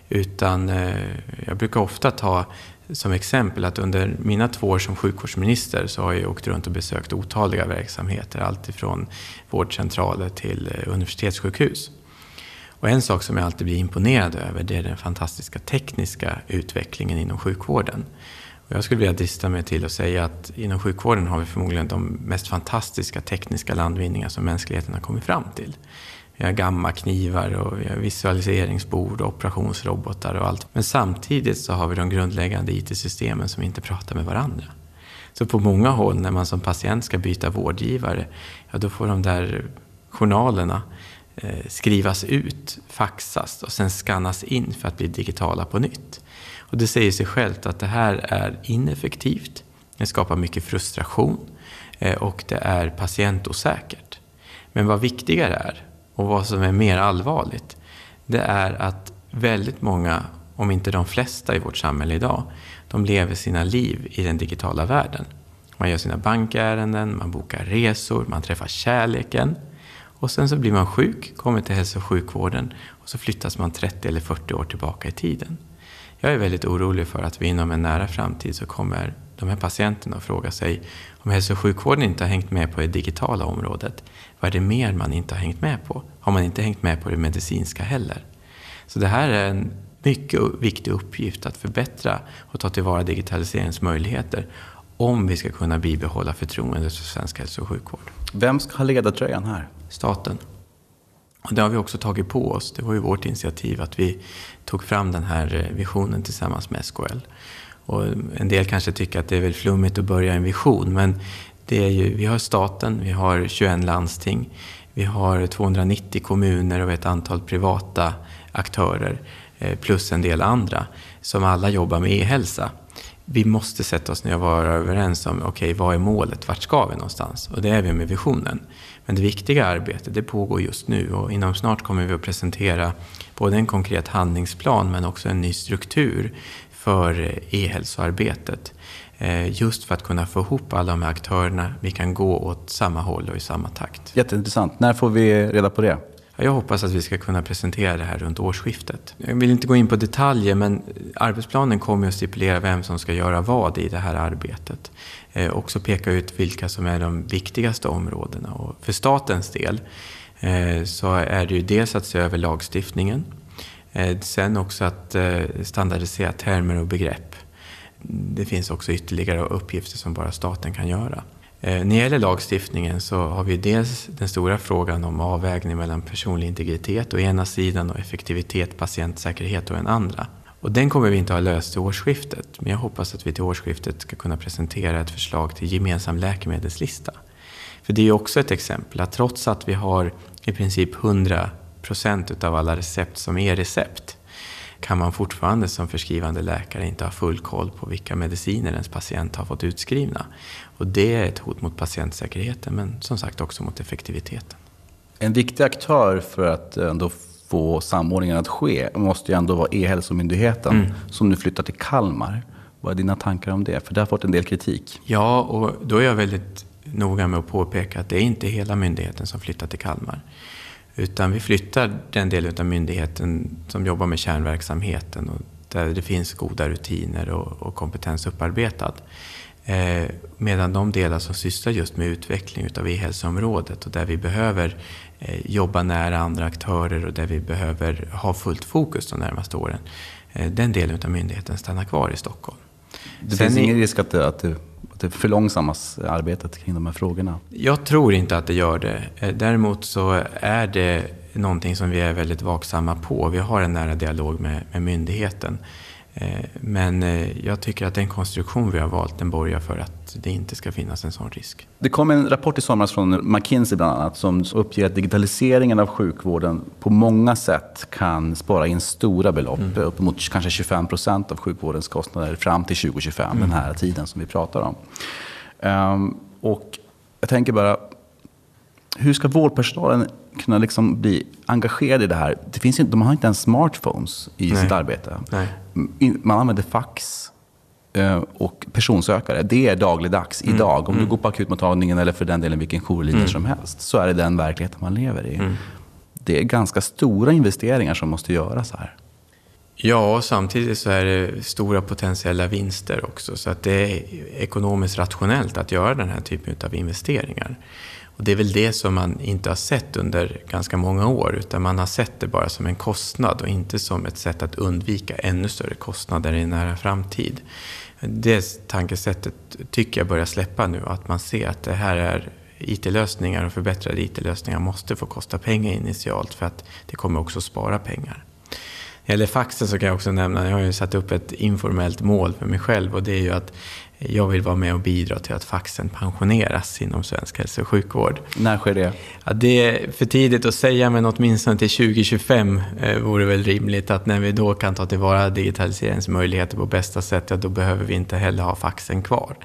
Utan eh, jag brukar ofta ta som exempel att under mina två år som sjukvårdsminister så har jag åkt runt och besökt otaliga verksamheter. Alltifrån vårdcentraler till eh, universitetssjukhus. Och en sak som jag alltid blir imponerad över det är den fantastiska tekniska utvecklingen inom sjukvården. Och jag skulle vilja drista mig till att säga att inom sjukvården har vi förmodligen de mest fantastiska tekniska landvinningar som mänskligheten har kommit fram till. Vi har gammaknivar och vi har visualiseringsbord och operationsrobotar och allt. Men samtidigt så har vi de grundläggande IT-systemen som inte pratar med varandra. Så på många håll när man som patient ska byta vårdgivare, ja då får de där journalerna eh, skrivas ut, faxas och sen skannas in för att bli digitala på nytt. Och det säger sig självt att det här är ineffektivt, det skapar mycket frustration eh, och det är patientosäkert. Men vad viktigare är, och vad som är mer allvarligt, det är att väldigt många, om inte de flesta i vårt samhälle idag, de lever sina liv i den digitala världen. Man gör sina bankärenden, man bokar resor, man träffar kärleken. Och sen så blir man sjuk, kommer till hälso och sjukvården och så flyttas man 30 eller 40 år tillbaka i tiden. Jag är väldigt orolig för att vi inom en nära framtid så kommer de här patienterna att fråga sig om hälso och sjukvården inte har hängt med på det digitala området. Vad är det mer man inte har hängt med på? Har man inte hängt med på det medicinska heller? Så det här är en mycket viktig uppgift att förbättra och ta tillvara digitaliseringens möjligheter om vi ska kunna bibehålla förtroendet för svensk hälso och sjukvård. Vem ska ha ledartröjan här? Staten. Och det har vi också tagit på oss. Det var ju vårt initiativ att vi tog fram den här eh, visionen tillsammans med SKL. Och en del kanske tycker att det är väl flummigt att börja en vision, men det är ju, vi har staten, vi har 21 landsting, vi har 290 kommuner och ett antal privata aktörer eh, plus en del andra som alla jobbar med e-hälsa. Vi måste sätta oss ner och vara överens om, okej, okay, vad är målet? Vart ska vi någonstans? Och det är vi med visionen. Men det viktiga arbetet, det pågår just nu och inom snart kommer vi att presentera både en konkret handlingsplan men också en ny struktur för eh, e-hälsoarbetet. Eh, just för att kunna få ihop alla de här aktörerna. Vi kan gå åt samma håll och i samma takt. Jätteintressant. När får vi reda på det? Jag hoppas att vi ska kunna presentera det här runt årsskiftet. Jag vill inte gå in på detaljer men arbetsplanen kommer att stipulera vem som ska göra vad i det här arbetet. Eh, också peka ut vilka som är de viktigaste områdena. Och för statens del eh, så är det ju dels att se över lagstiftningen. Eh, sen också att eh, standardisera termer och begrepp. Det finns också ytterligare uppgifter som bara staten kan göra. Eh, när det gäller lagstiftningen så har vi dels den stora frågan om avvägning mellan personlig integritet å ena sidan och effektivitet, patientsäkerhet å den andra. Och den kommer vi inte ha löst till årsskiftet, men jag hoppas att vi till årsskiftet ska kunna presentera ett förslag till gemensam läkemedelslista. För det är ju också ett exempel att trots att vi har i princip 100 procent av alla recept som är recept kan man fortfarande som förskrivande läkare inte ha full koll på vilka mediciner ens patient har fått utskrivna. Och det är ett hot mot patientsäkerheten men som sagt också mot effektiviteten. En viktig aktör för att ändå få samordningen att ske måste ju ändå vara E-hälsomyndigheten mm. som nu flyttar till Kalmar. Vad är dina tankar om det? För det har fått en del kritik. Ja, och då är jag väldigt noga med att påpeka att det är inte hela myndigheten som flyttar till Kalmar. Utan vi flyttar den delen av myndigheten som jobbar med kärnverksamheten och där det finns goda rutiner och, och kompetens upparbetad. Eh, medan de delar som sysslar just med utveckling utav e-hälsoområdet och där vi behöver eh, jobba nära andra aktörer och där vi behöver ha fullt fokus de närmaste åren. Eh, den delen av myndigheten stannar kvar i Stockholm. Det Sen finns ingen risk att det, att det att det förlångsammas eh, arbetet kring de här frågorna? Jag tror inte att det gör det. Eh, däremot så är det någonting som vi är väldigt vaksamma på. Vi har en nära dialog med, med myndigheten. Eh, men eh, jag tycker att den konstruktion vi har valt den borgar för att det inte ska finnas en sån risk. Det kom en rapport i somras från McKinsey bland annat som uppger att digitaliseringen av sjukvården på många sätt kan spara in stora belopp. Mm. Uppemot kanske 25 procent av sjukvårdens kostnader fram till 2025, mm. den här tiden som vi pratar om. Um, och jag tänker bara, hur ska vårdpersonalen kunna liksom bli engagerad i det här? Det finns inte, de har inte ens smartphones i Nej. sitt arbete. Nej. Man använder fax. eh, och personsökare. Det är dagligdags mm. idag. Om mm. du går på akutmottagningen eller för den delen vilken jourlinje mm. som helst, så är det den verkligheten man lever i. Mm. Det är ganska stora investeringar som måste göras här. Ja, och samtidigt så är det stora potentiella vinster också. Så att det är ekonomiskt rationellt att göra den här typen av investeringar. Och det är väl det som man inte har sett under ganska många år, utan man har sett det bara som en kostnad och inte som ett sätt att undvika ännu större kostnader i en nära framtid. Det tankesättet tycker jag börjar släppa nu, att man ser att det här är IT-lösningar och förbättrade IT-lösningar måste få kosta pengar initialt för att det kommer också spara pengar. När det gäller faxen så kan jag också nämna, jag har ju satt upp ett informellt mål för mig själv och det är ju att jag vill vara med och bidra till att faxen pensioneras inom svensk hälso och sjukvård. När sker det? Ja, det är för tidigt att säga, men åtminstone till 2025 eh, vore det väl rimligt att när vi då kan ta tillvara digitaliseringsmöjligheter på bästa sätt, ja, då behöver vi inte heller ha faxen kvar.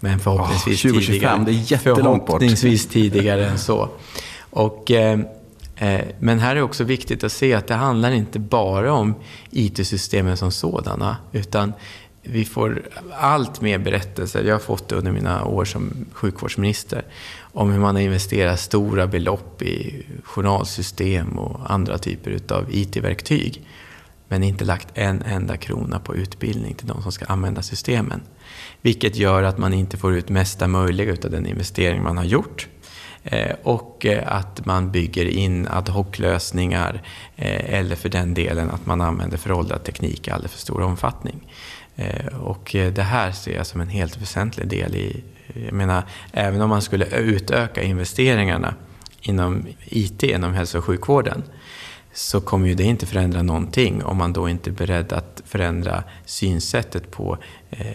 Men förhoppningsvis, oh, 2025, tidigare, förhoppningsvis tidigare än så. Och, eh, eh, men här är också viktigt att se att det handlar inte bara om IT-systemen som sådana, utan vi får allt mer berättelser, jag har fått det under mina år som sjukvårdsminister, om hur man har investerat stora belopp i journalsystem och andra typer av IT-verktyg. Men inte lagt en enda krona på utbildning till de som ska använda systemen. Vilket gör att man inte får ut mesta möjliga av den investering man har gjort. Eh, och eh, att man bygger in ad hoc-lösningar eh, eller för den delen att man använder föråldrad teknik i alldeles för stor omfattning. Eh, och eh, det här ser jag som en helt väsentlig del i, jag menar, även om man skulle utöka investeringarna inom IT, inom hälso och sjukvården, så kommer ju det inte förändra någonting om man då inte är beredd att förändra synsättet på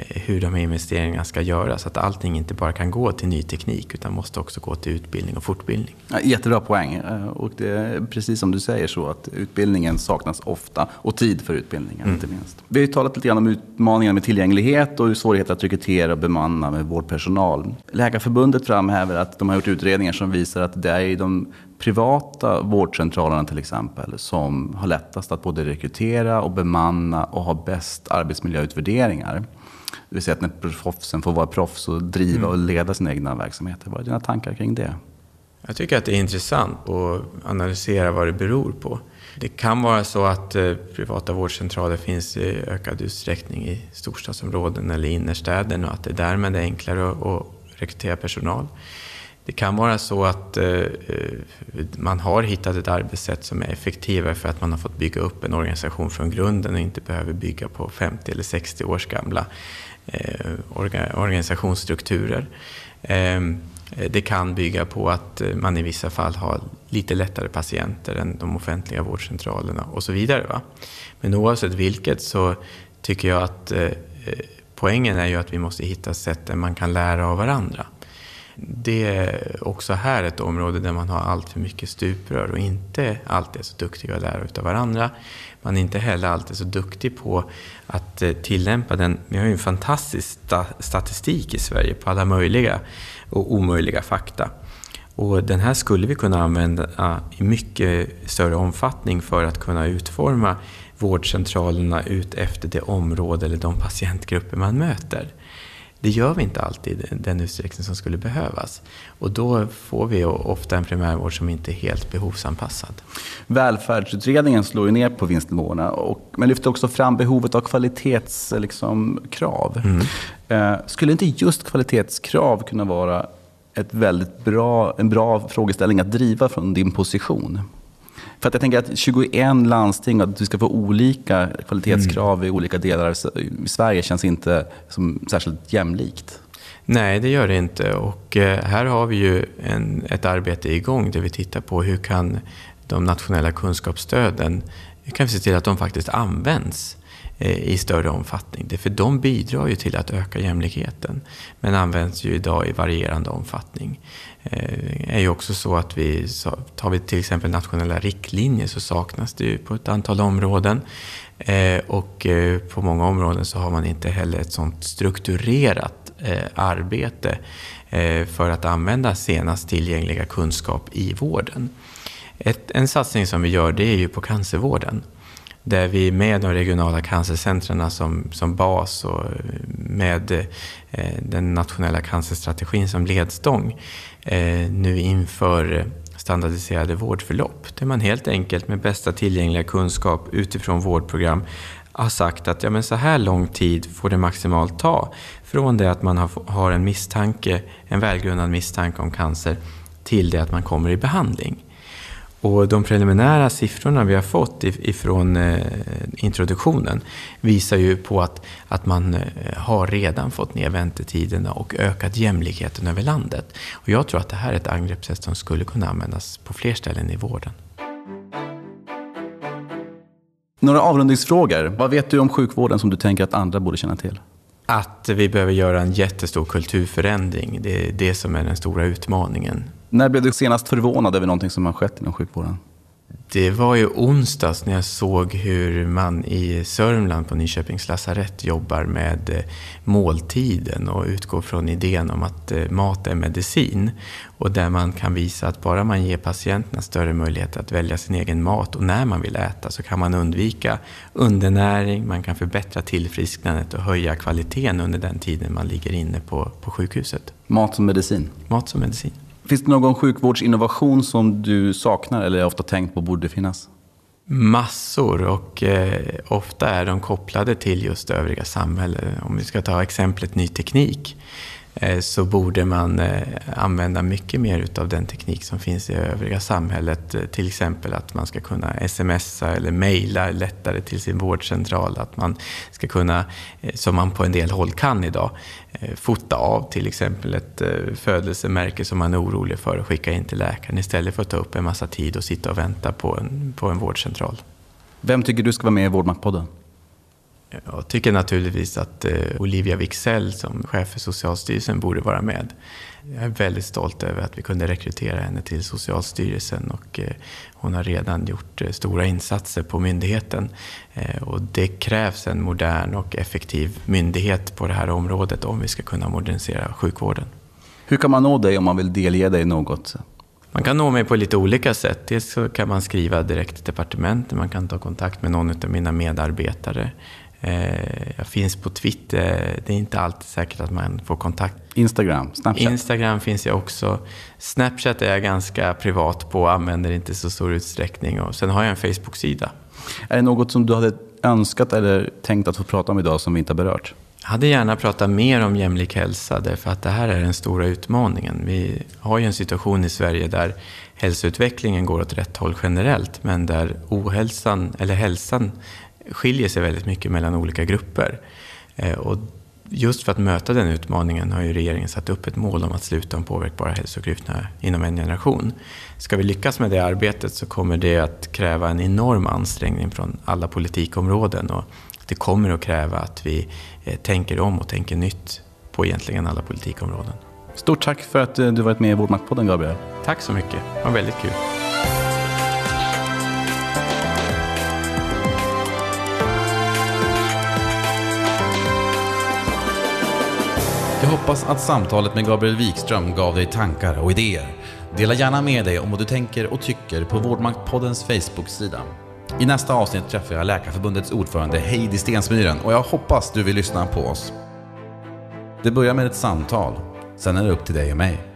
hur de här investeringarna ska göras. Att allting inte bara kan gå till ny teknik utan måste också gå till utbildning och fortbildning. Jättebra poäng. Eh, och det är precis som du säger så att utbildningen saknas ofta och tid för utbildningen mm. inte minst. Vi har ju talat lite grann om utmaningar med tillgänglighet och svårigheter att rekrytera och bemanna med vårdpersonal. Läkarförbundet framhäver att de har gjort utredningar som visar att det är de privata vårdcentralerna till exempel som har lättast att både rekrytera och bemanna och ha bäst arbetsmiljöutvärderingar. Det vill säga att när proffsen får vara proffs och driva mm. och leda sina egna verksamheter. Vad är dina tankar kring det? Jag tycker att det är intressant att analysera vad det beror på. Det kan vara så att eh, privata vårdcentraler finns i ökad utsträckning i storstadsområden eller innerstäder och att det därmed är enklare att rekrytera personal. Det kan vara så att eh, eh, man har hittat ett arbetssätt som är effektivare för att man har fått bygga upp en organisation från grunden och inte behöver bygga på 50 eller 60 års gamla eh, organisationsstrukturer. Eh, det kan bygga på att man i vissa fall har lite lättare patienter än de offentliga vårdcentralerna och så vidare. Va? Men oavsett vilket så tycker jag att eh, eh, poängen är ju att vi måste hitta sätt där man kan lära av varandra det är också här ett område där man har allt för mycket stuprör och inte alltid är så duktiga att lära av varandra. Man är inte heller alltid så duktig på att eh, tillämpa den. Vi har ju en fantastisk statistik i Sverige på alla möjliga och omöjliga fakta. Och den här skulle vi kunna använda ah, i mycket större omfattning för att kunna utforma vårdcentralerna ut efter det område eller de patientgrupper man möter. Det gör vi inte alltid i den utsträckning som skulle behövas. Och då får vi ofta en primärvård som inte är helt behovsanpassad. Välfärdsutredningen slår ju ner på vinstnivåerna, och, men lyfter också fram behovet av kvalitetskrav. Liksom, mm. eh, skulle inte just kvalitetskrav kunna vara ett väldigt bra, en bra frågeställning att driva från din position? För att jag tänker att 21 landsting, att du ska få olika kvalitetskrav mm. i olika delar av Sverige känns inte som särskilt jämlikt. Nej, det gör det inte. Och eh, här har vi ju en, ett arbete igång där vi tittar på hur kan de nationella kunskapsstöden, hur kan vi se till att de faktiskt används Eh, i större omfattning. För de bidrar ju till att öka jämlikheten, men används ju idag i varierande omfattning. Det är ju också så att vi, tar vi till exempel nationella riktlinjer så saknas det ju på ett antal områden. Eh, och på många områden så har man inte heller ett sådant strukturerat arbete för att använda senast tillgängliga kunskap i vården. Ett, en satsning som vi gör det är ju på cancervården där vi med de regionala cancercentren som, som bas och eh, med eh, den nationella cancerstrategin som ledstång eh, nu inför standardiserade vårdförlopp där man helt enkelt med bästa tillgängliga kunskap utifrån vårdprogram har sagt att ja, men så här lång tid får det maximalt ta från det att man har en misstanke, en välgrundad misstanke om cancer till det att man kommer i behandling. Och de preliminära siffrorna vi har fått ifrån eh, introduktionen visar ju på att, att man eh, har redan fått ner väntetiderna och ökat jämlikheten över landet. Och jag tror att det här är ett angreppssätt som skulle kunna användas på fler ställen i vården. Några avrundningsfrågor. Vad vet du om sjukvården som du tänker att andra borde känna till? Att vi behöver göra en jättestor kulturförändring. Det är det som är den stora utmaningen. När blev du senast förvånad över någonting som har skett inom sjukvården? Det var ju onsdags när jag såg hur man i Sörmland på Nyköpings lasarett jobbar med eh, måltiden och utgår från idén om att eh, mat är medicin. Och där man kan visa att bara man ger patienterna större möjlighet att välja sin egen mat och när man vill äta så kan man undvika undernäring, man kan förbättra tillfrisknandet och höja kvaliteten under den tiden man ligger inne på, på sjukhuset. Mat som medicin? Mat som medicin. Finns det någon sjukvårdsinnovation som du saknar eller ofta tänkt på borde finnas? Massor och eh, ofta är de kopplade till just övriga samhället. Om vi ska ta exemplet ny teknik Eh, så borde man eh, använda mycket mer utav den teknik som finns i övriga samhället. Eh, till exempel att man ska kunna smsa eller mejla lättare till sin vårdcentral. Att man ska kunna, som man på en del håll kan idag, fota av till exempel ett födelsemärke som man är orolig för och skicka in till läkaren istället för att ta upp en massa tid och sitta och vänta på en, på en vårdcentral. Vem tycker du ska vara med i Vårdmaktpodden? Jag tycker naturligtvis att eh, Olivia Wixell som chef för Socialstyrelsen borde vara med. Jag är väldigt stolt över att vi kunde rekrytera henne till Socialstyrelsen och eh, hon har redan gjort eh, stora insatser på myndigheten. Och det krävs en modern och effektiv myndighet på det här området om vi ska kunna modernisera sjukvården. Hur kan man nå dig om man vill delge dig något? Man kan nå mig på lite olika sätt. Dels så kan man skriva direkt till departementet, man kan ta kontakt med någon av mina medarbetare. Eh, jag finns på Twitter. Det är inte alltid säkert att man får kontakt. Instagram? Snapchat? Instagram finns jag också. Snapchat är jag ganska privat på använder inte så stor utsträckning. Och sen har jag en Facebook-sida. Är det något som du hade önskat eller tänkt att få prata om idag som vi inte har berört? Jag hade gärna pratat mer om jämlik hälsa därför att det här är den stora utmaningen. Vi har ju en situation i Sverige där hälsoutvecklingen går åt rätt håll generellt men där ohälsan, eller hälsan skiljer sig väldigt mycket mellan olika grupper. Eh, och just för att möta den utmaningen har ju regeringen satt upp ett mål om att sluta de påverkbara hälsoklyftorna inom en generation. Ska vi lyckas med det arbetet så kommer det att kräva en enorm ansträngning från alla politikområden och det kommer att kräva att vi eh, tänker om och tänker nytt på egentligen alla politikområden. Stort tack för att eh, du varit med i Vårdmaktpodden Gabriel. Tack så mycket, det var väldigt kul. Hoppas att samtalet med Gabriel Wikström gav dig tankar och idéer. Dela gärna med dig om vad du tänker och tycker på Vårdmaktpoddens Facebook-sida. I nästa avsnitt träffar jag Läkarförbundets ordförande Heidi Stensmyren och jag hoppas du vill lyssna på oss. Det börjar med ett samtal, sen är det upp till dig och mig.